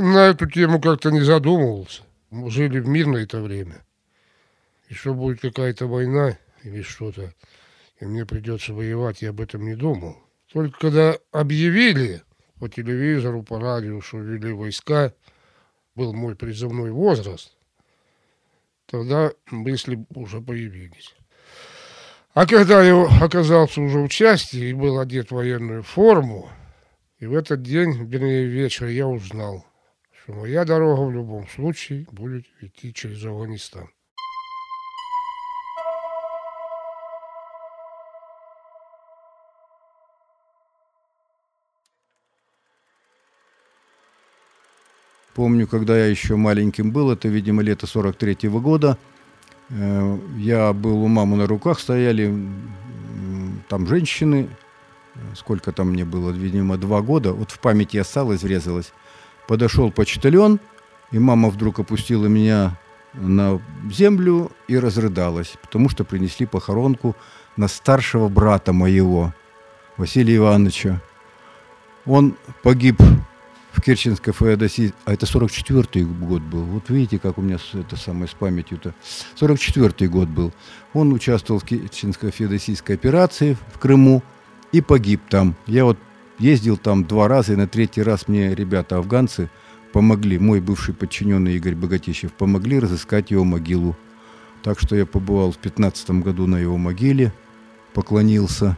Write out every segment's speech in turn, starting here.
На эту тему как-то не задумывался. Мы жили в мирное это время. И что будет какая-то война или что-то, и мне придется воевать, я об этом не думал. Только когда объявили по телевизору, по радио, что ввели войска, был мой призывной возраст, тогда мысли уже появились. А когда я оказался уже в части и был одет в военную форму, и в этот день, вернее вечер, я узнал, что моя дорога в любом случае будет идти через Афганистан. Помню, когда я еще маленьким был, это, видимо, лето 43-го года, э, я был у мамы на руках, стояли там женщины, сколько там мне было, видимо, два года, вот в памяти осталось, врезалось. Подошел почтальон, и мама вдруг опустила меня на землю и разрыдалась, потому что принесли похоронку на старшего брата моего, Василия Ивановича. Он погиб в Керченской Феодосии, а это 44-й год был. Вот видите, как у меня это самое с памятью-то. 44-й год был. Он участвовал в Керченской Феодосийской операции в Крыму и погиб там. Я вот ездил там два раза, и на третий раз мне ребята афганцы помогли, мой бывший подчиненный Игорь Богатищев, помогли разыскать его могилу. Так что я побывал в 15 году на его могиле, поклонился.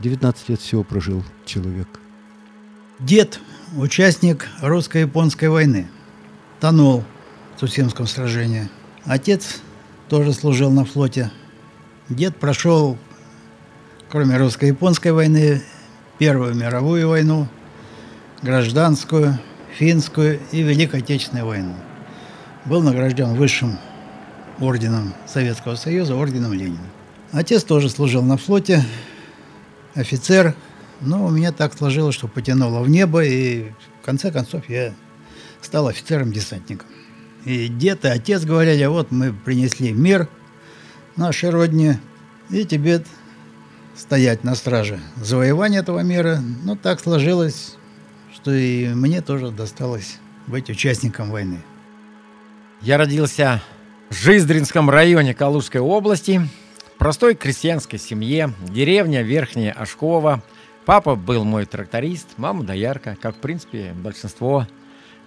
19 лет всего прожил человек. Дед, участник русско-японской войны, тонул в Цусимском сражении. Отец тоже служил на флоте. Дед прошел, кроме русско-японской войны, Первую мировую войну, гражданскую, финскую и Великую Отечественную войну. Был награжден высшим орденом Советского Союза, орденом Ленина. Отец тоже служил на флоте, офицер, но у меня так сложилось, что потянуло в небо, и в конце концов я стал офицером-десантником. И дед и отец говорили, «А вот мы принесли мир нашей родине, и тебе стоять на страже завоевания этого мира. Но так сложилось, что и мне тоже досталось быть участником войны. Я родился в Жиздринском районе Калужской области, в простой крестьянской семье, деревня Верхняя Ашкова – Папа был мой тракторист, мама доярка, как, в принципе, большинство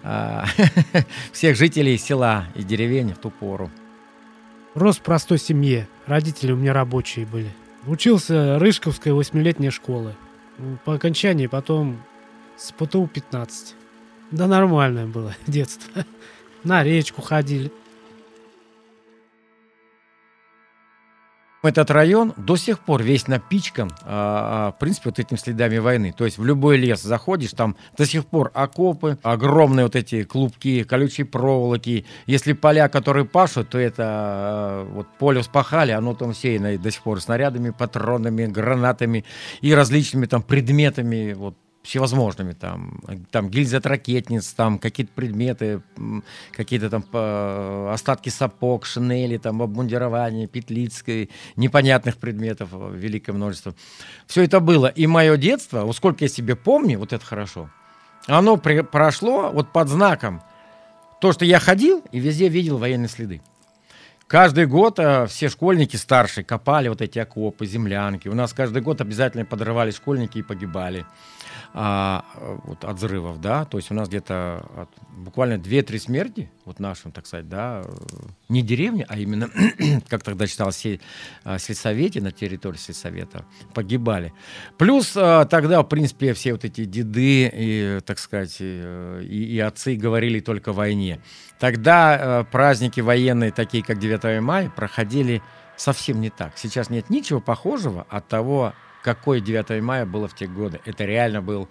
э, всех жителей села и деревень в ту пору. Рос в простой семье. Родители у меня рабочие были. Учился Рыжковской восьмилетней школы. По окончании потом с ПТУ 15. Да нормальное было детство. На речку ходили. Этот район до сих пор весь напичкан, а, а, в принципе, вот этими следами войны. То есть в любой лес заходишь, там до сих пор окопы, огромные вот эти клубки, колючие проволоки. Если поля, которые пашут, то это а, вот поле вспахали, оно там сеяно до сих пор снарядами, патронами, гранатами и различными там предметами, вот всевозможными, там, там гильзы от ракетниц, там какие-то предметы, какие-то там остатки сапог, шинели, там обмундирование, петлицкой, непонятных предметов великое множество. Все это было. И мое детство, вот сколько я себе помню, вот это хорошо, оно при, прошло вот под знаком то, что я ходил и везде видел военные следы. Каждый год э, все школьники старшие копали вот эти окопы, землянки. У нас каждый год обязательно подрывались школьники и погибали а, вот от взрывов, да, то есть у нас где-то от, буквально 2-3 смерти, вот нашим, так сказать, да, не деревни, а именно, как тогда читалось, а, сельсовете, на территории сельсовета погибали. Плюс тогда, в принципе, все вот эти деды и, так сказать, и, и отцы говорили только о войне. Тогда праздники военные, такие как 9 мая, проходили совсем не так. Сейчас нет ничего похожего от того, какое 9 мая было в те годы. Это реально был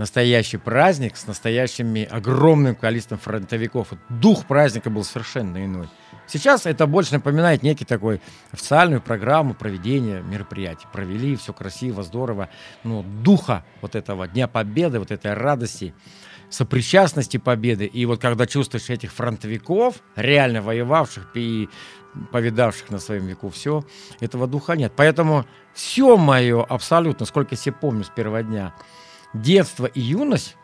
настоящий праздник с настоящими огромным количеством фронтовиков. Дух праздника был совершенно иной. Сейчас это больше напоминает некий такой официальную программу проведения мероприятий. Провели, все красиво, здорово. Но духа вот этого Дня Победы, вот этой радости, сопричастности победы. И вот когда чувствуешь этих фронтовиков, реально воевавших и повидавших на своем веку все, этого духа нет. Поэтому все мое абсолютно, сколько я себе помню с первого дня, детство и юность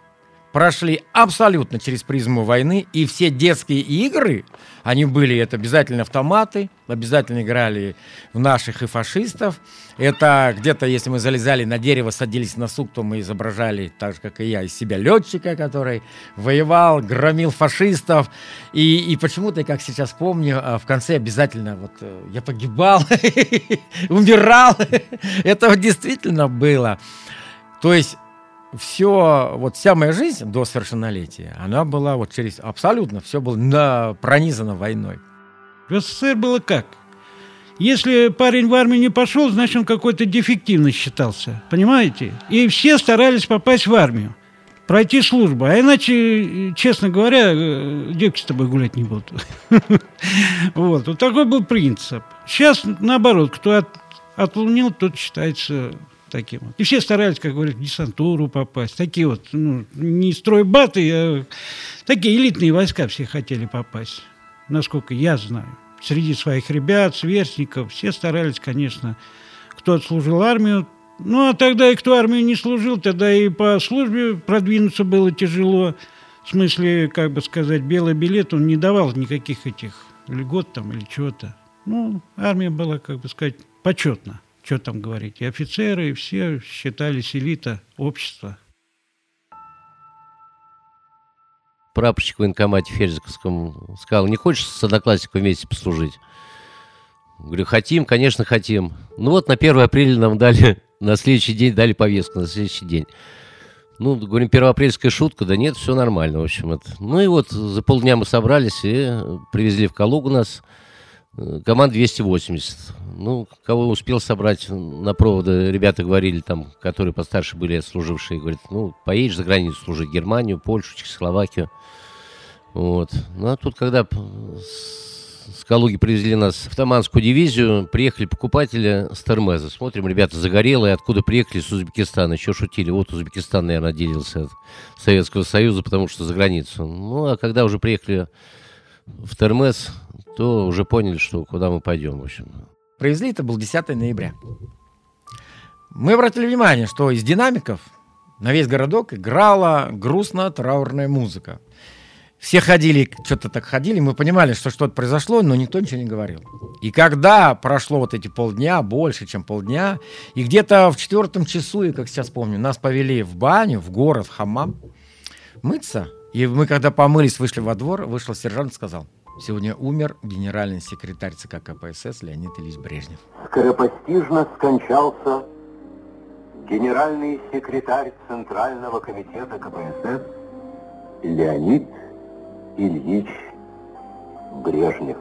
прошли абсолютно через призму войны, и все детские игры, они были, это обязательно автоматы, обязательно играли в наших и фашистов. Это где-то, если мы залезали на дерево, садились на сук, то мы изображали, так же, как и я, из себя летчика, который воевал, громил фашистов. И, и почему-то, как сейчас помню, а, в конце обязательно вот э, я погибал, умирал. Это действительно было. То есть все, вот вся моя жизнь до совершеннолетия, она была вот через абсолютно, все было на, пронизано войной. В СССР было как? Если парень в армию не пошел, значит, он какой-то дефективный считался. Понимаете? И все старались попасть в армию, пройти службу. А иначе, честно говоря, э, девки с тобой гулять не будут. Вот. Вот такой был принцип. Сейчас, наоборот, кто отлунил, тот считается таким вот. И все старались, как говорят, в десантуру попасть. Такие вот, ну, не стройбаты, а такие элитные войска все хотели попасть, насколько я знаю. Среди своих ребят, сверстников, все старались, конечно, кто отслужил армию, ну, а тогда и кто армию не служил, тогда и по службе продвинуться было тяжело. В смысле, как бы сказать, белый билет, он не давал никаких этих льгот там или чего-то. Ну, армия была, как бы сказать, почетна что там говорить, и офицеры, и все считались элита общества. Прапорщик в военкомате Ферзиковском сказал, не хочешь с одноклассником вместе послужить? Говорю, хотим, конечно, хотим. Ну вот на 1 апреля нам дали, на следующий день дали повестку, на следующий день. Ну, говорим, первоапрельская шутка, да нет, все нормально, в общем. Это. Ну и вот за полдня мы собрались и привезли в Калугу нас. Команд 280. Ну, кого успел собрать на проводы, ребята говорили там, которые постарше были служившие, говорят, ну, поедешь за границу служить, Германию, Польшу, Чехословакию. Вот. Ну, а тут, когда с Калуги привезли нас в Таманскую дивизию, приехали покупатели с Термеза. Смотрим, ребята загорелые, откуда приехали, с Узбекистана. Еще шутили, вот Узбекистан, наверное, отделился от Советского Союза, потому что за границу. Ну, а когда уже приехали в Термез, то уже поняли, что куда мы пойдем, в общем. Привезли, это был 10 ноября. Мы обратили внимание, что из динамиков на весь городок играла грустно-траурная музыка. Все ходили, что-то так ходили, мы понимали, что что-то произошло, но никто ничего не говорил. И когда прошло вот эти полдня, больше, чем полдня, и где-то в четвертом часу, и как сейчас помню, нас повели в баню, в город, в хамам, мыться. И мы, когда помылись, вышли во двор, вышел сержант и сказал, Сегодня умер генеральный секретарь ЦК КПСС Леонид Ильич Брежнев. Скоропостижно скончался генеральный секретарь Центрального комитета КПСС Леонид Ильич Брежнев.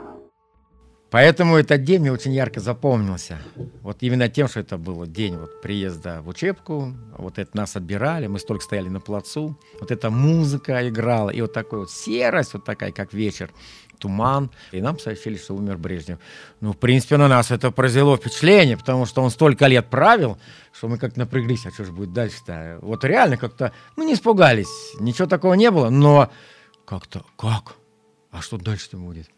Поэтому этот день мне очень ярко запомнился. Вот именно тем, что это был день вот приезда в учебку, вот это нас отбирали, мы столько стояли на плацу, вот эта музыка играла, и вот такой вот серость, вот такая, как вечер туман, и нам сообщили, что умер Брежнев. Ну, в принципе, на нас это произвело впечатление, потому что он столько лет правил, что мы как напряглись, а что же будет дальше-то? Вот реально как-то, мы не испугались, ничего такого не было, но как-то, как? А что дальше-то будет?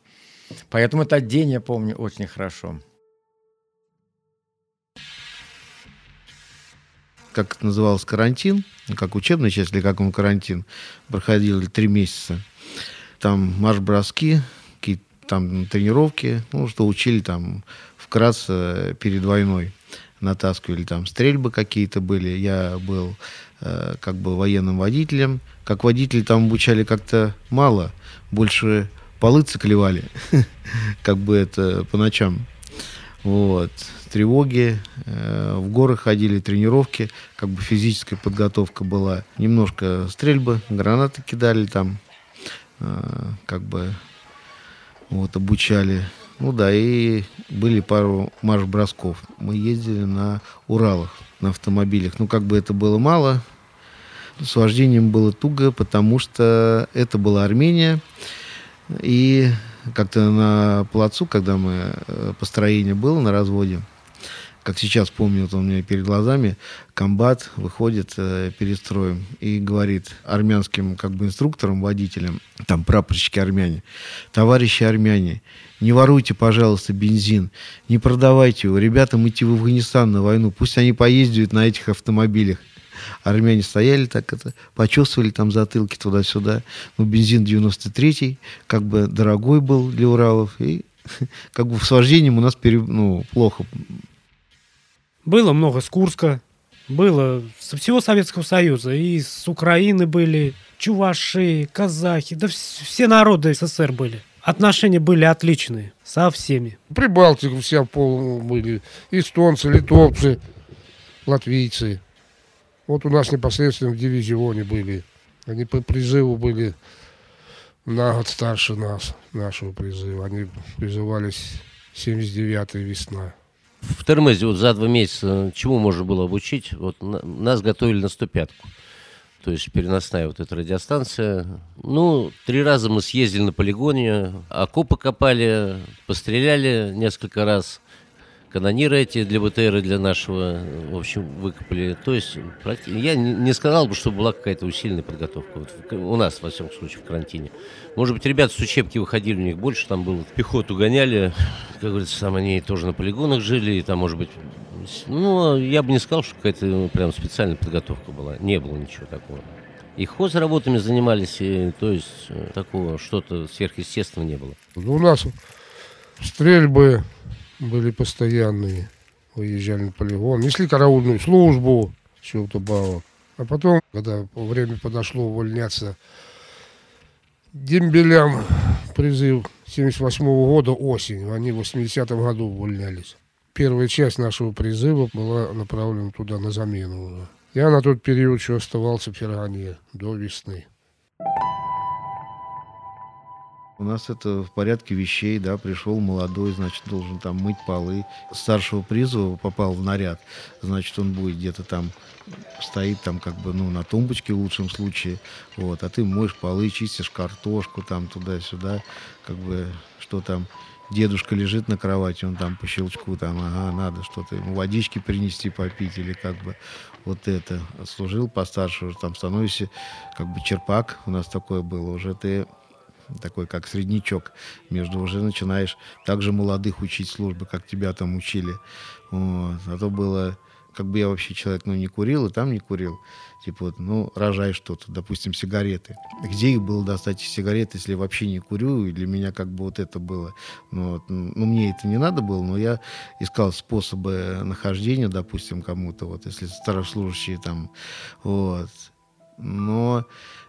Поэтому этот день я помню очень хорошо. Как это называлось, карантин, как учебная часть или как он карантин, проходил три месяца там марш-броски, какие-то там тренировки, ну, что учили там вкратце перед войной натаскивали там стрельбы какие-то были. Я был э, как бы военным водителем. Как водитель там обучали как-то мало, больше полы циклевали, как бы это по ночам. Вот. Тревоги, э, в горы ходили, тренировки, как бы физическая подготовка была. Немножко стрельбы, гранаты кидали там, Э, как бы вот обучали. Ну да, и были пару марш-бросков. Мы ездили на Уралах, на автомобилях. Ну, как бы это было мало, с вождением было туго, потому что это была Армения. И как-то на плацу, когда мы э, построение было на разводе, как сейчас помню, вот он у меня перед глазами, комбат выходит э, перед и говорит армянским как бы инструкторам, водителям, там прапорщики армяне, товарищи армяне, не воруйте, пожалуйста, бензин, не продавайте его, ребятам идти в Афганистан на войну, пусть они поездят на этих автомобилях. Армяне стояли так это, почувствовали там затылки туда-сюда. Ну, бензин 93-й, как бы дорогой был для Уралов, и как бы с вождением у нас пере, ну, плохо. Было много с Курска, было со всего Советского Союза. И с Украины были, чуваши, казахи, да все народы СССР были. Отношения были отличные со всеми. Прибалтику вся пол были. Эстонцы, литовцы, латвийцы. Вот у нас непосредственно в дивизионе были. Они по призыву были на год старше нас, нашего призыва. Они призывались 79-я весна. В Термезе вот за два месяца чему можно было обучить? Вот нас готовили на 105-ку. То есть переносная вот эта радиостанция. Ну, три раза мы съездили на полигоне, окопы копали, постреляли несколько раз канониры эти для БТР для нашего, в общем, выкопали. То есть я не сказал бы, что была какая-то усиленная подготовка. Вот у нас, во всяком случае, в карантине. Может быть, ребята с учебки выходили, у них больше там было. Пехоту гоняли, как говорится, там они тоже на полигонах жили, и там, может быть, ну, я бы не сказал, что какая-то ну, прям специальная подготовка была. Не было ничего такого. И хозработами занимались, и, то есть э, такого что-то сверхъестественного не было. Ну, у нас стрельбы были постоянные. Выезжали на полигон, несли караульную службу, все вдобавок. А потом, когда время подошло увольняться дембелям, призыв 78 -го года осень, они в 80-м году увольнялись. Первая часть нашего призыва была направлена туда на замену. Я на тот период еще оставался в Фергане до весны. У нас это в порядке вещей, да, пришел молодой, значит, должен там мыть полы. Старшего призыва попал в наряд, значит, он будет где-то там, стоит там как бы, ну, на тумбочке в лучшем случае, вот, а ты моешь полы, чистишь картошку там туда-сюда, как бы, что там, дедушка лежит на кровати, он там по щелчку там, ага, надо что-то ему водички принести попить или как бы вот это. Служил постарше, уже там становишься как бы черпак, у нас такое было, уже ты такой как среднячок. Между уже начинаешь также молодых учить службы, как тебя там учили. Вот. А то было, как бы я вообще человек, ну, не курил, и там не курил. Типа вот, ну, рожай что-то, допустим, сигареты. Где их было достать сигареты, если вообще не курю? И для меня как бы вот это было. Ну, вот, ну, мне это не надо было, но я искал способы нахождения, допустим, кому-то, вот, если старослужащие там, вот. Но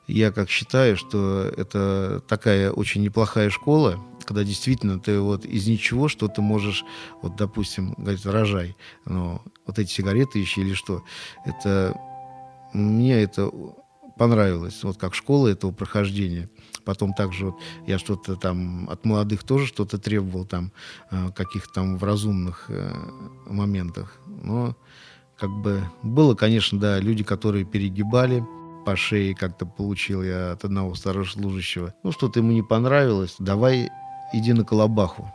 я как считаю, что это такая очень неплохая школа, когда действительно ты вот из ничего что-то можешь, вот, допустим, говорить, рожай, но вот эти сигареты ищи или что. Это мне это понравилось, вот как школа этого прохождения. Потом также вот я что-то там от молодых тоже что-то требовал там, э, каких-то там в разумных э, моментах. Но как бы было, конечно, да, люди, которые перегибали, по шее как-то получил я от одного старослужащего. Ну, что-то ему не понравилось, давай иди на Колобаху.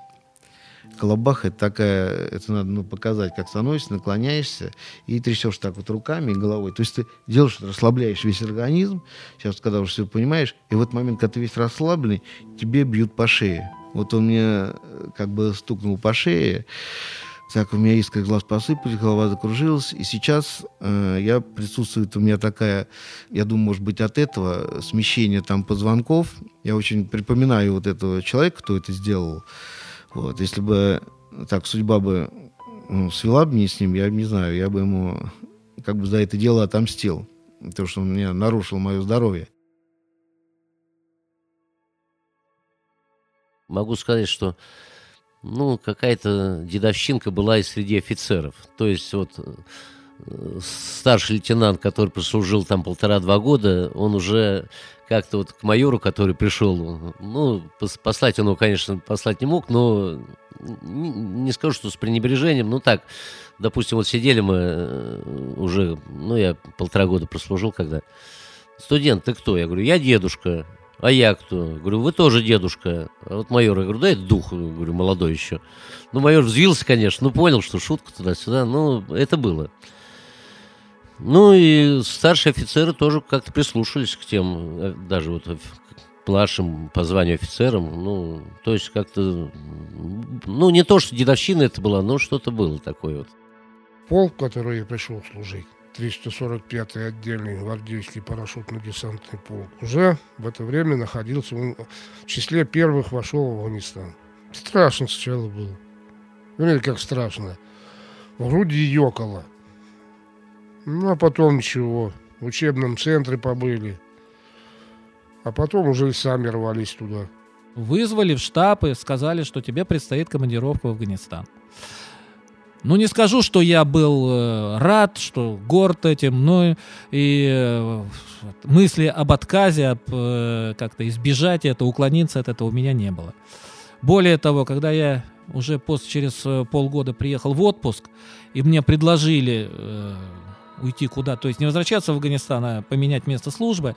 Колобаха это такая, это надо ну, показать, как становишься, наклоняешься и трясешь так вот руками и головой. То есть ты делаешь, расслабляешь весь организм, сейчас, когда уже все понимаешь, и в этот момент, когда ты весь расслабленный, тебе бьют по шее. Вот он мне э, как бы стукнул по шее, так, у меня искры глаз посыпались, голова закружилась. И сейчас э, я присутствует у меня такая, я думаю, может быть, от этого смещение там позвонков. Я очень припоминаю вот этого человека, кто это сделал. Вот, если бы так судьба бы ну, свела бы мне с ним, я не знаю, я бы ему как бы за это дело отомстил. То, что он мне нарушил мое здоровье. Могу сказать, что ну, какая-то дедовщинка была и среди офицеров. То есть вот э, старший лейтенант, который прослужил там полтора-два года, он уже как-то вот к майору, который пришел, ну, послать он его, конечно, послать не мог, но не скажу, что с пренебрежением, ну так, допустим, вот сидели мы э, уже, ну, я полтора года прослужил, когда, студент, ты кто? Я говорю, я дедушка. А я кто? Говорю, вы тоже дедушка. А вот майор, я говорю, да это дух, говорю, молодой еще. Ну, майор взвился, конечно, ну, понял, что шутка туда-сюда, ну, это было. Ну, и старшие офицеры тоже как-то прислушались к тем, э, даже вот младшим по званию офицерам, ну, то есть как-то, ну, не то, что дедовщина это была, но что-то было такое вот. Полк, который я пришел служить, 345-й отдельный гвардейский парашютно-десантный полк, уже в это время находился, он в числе первых вошел в Афганистан. Страшно сначала было. Понимаете, как страшно. В груди ёкало. Ну, а потом ничего. В учебном центре побыли. А потом уже и сами рвались туда. Вызвали в штаб и сказали, что тебе предстоит командировка в Афганистан. Ну, не скажу, что я был э, рад, что горд этим, но и э, мысли об отказе, об э, как-то избежать этого, уклониться от этого у меня не было. Более того, когда я уже после, через полгода приехал в отпуск, и мне предложили уйти куда, то есть не возвращаться в Афганистан, а поменять место службы,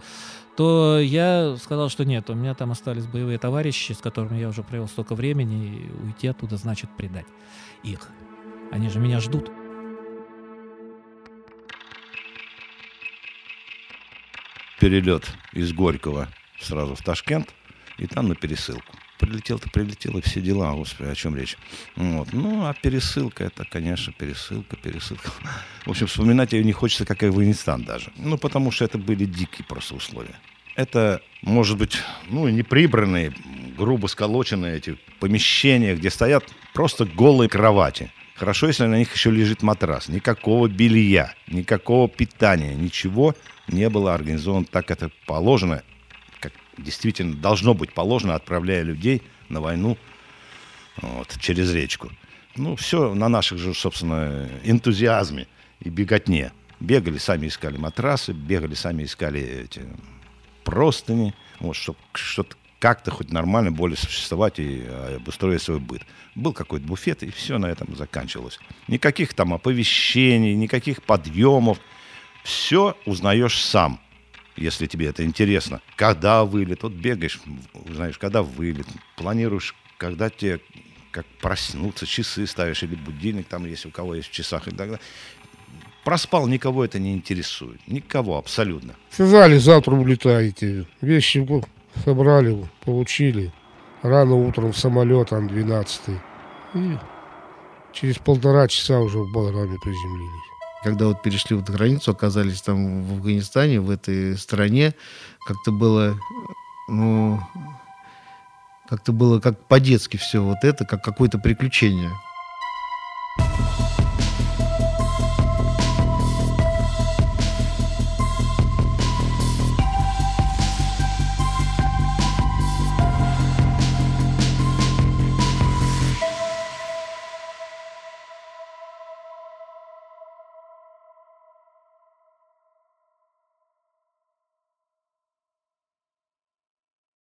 то я сказал, что нет, у меня там остались боевые товарищи, с которыми я уже провел столько времени, и уйти оттуда значит предать их. Они же меня ждут. Перелет из Горького сразу в Ташкент, и там на пересылку. Прилетел-то прилетел, и все дела, господи, о чем речь. Вот. Ну, а пересылка, это, конечно, пересылка, пересылка. В общем, вспоминать ее не хочется, как и Афганистан даже. Ну, потому что это были дикие просто условия. Это, может быть, ну, не прибранные, грубо сколоченные эти помещения, где стоят просто голые кровати. Хорошо, если на них еще лежит матрас. Никакого белья, никакого питания, ничего не было организовано так, как это положено, как действительно должно быть положено, отправляя людей на войну вот, через речку. Ну, все на наших же, собственно, энтузиазме и беготне. Бегали, сами искали матрасы, бегали, сами искали эти простыни, вот, чтобы что-то как-то хоть нормально более существовать и э, обустроить свой быт. Был какой-то буфет, и все на этом заканчивалось. Никаких там оповещений, никаких подъемов. Все узнаешь сам, если тебе это интересно. Когда вылет, вот бегаешь, знаешь, когда вылет, планируешь, когда тебе как проснуться, часы ставишь или будильник там, если у кого есть в часах и так далее. Проспал, никого это не интересует. Никого абсолютно. Сказали, завтра улетаете. Вещи собрали, получили. Рано утром самолет Ан-12. И через полтора часа уже в Балраме приземлились. Когда вот перешли вот границу, оказались там в Афганистане, в этой стране, как-то было, ну, как-то было как по-детски все вот это, как какое-то приключение.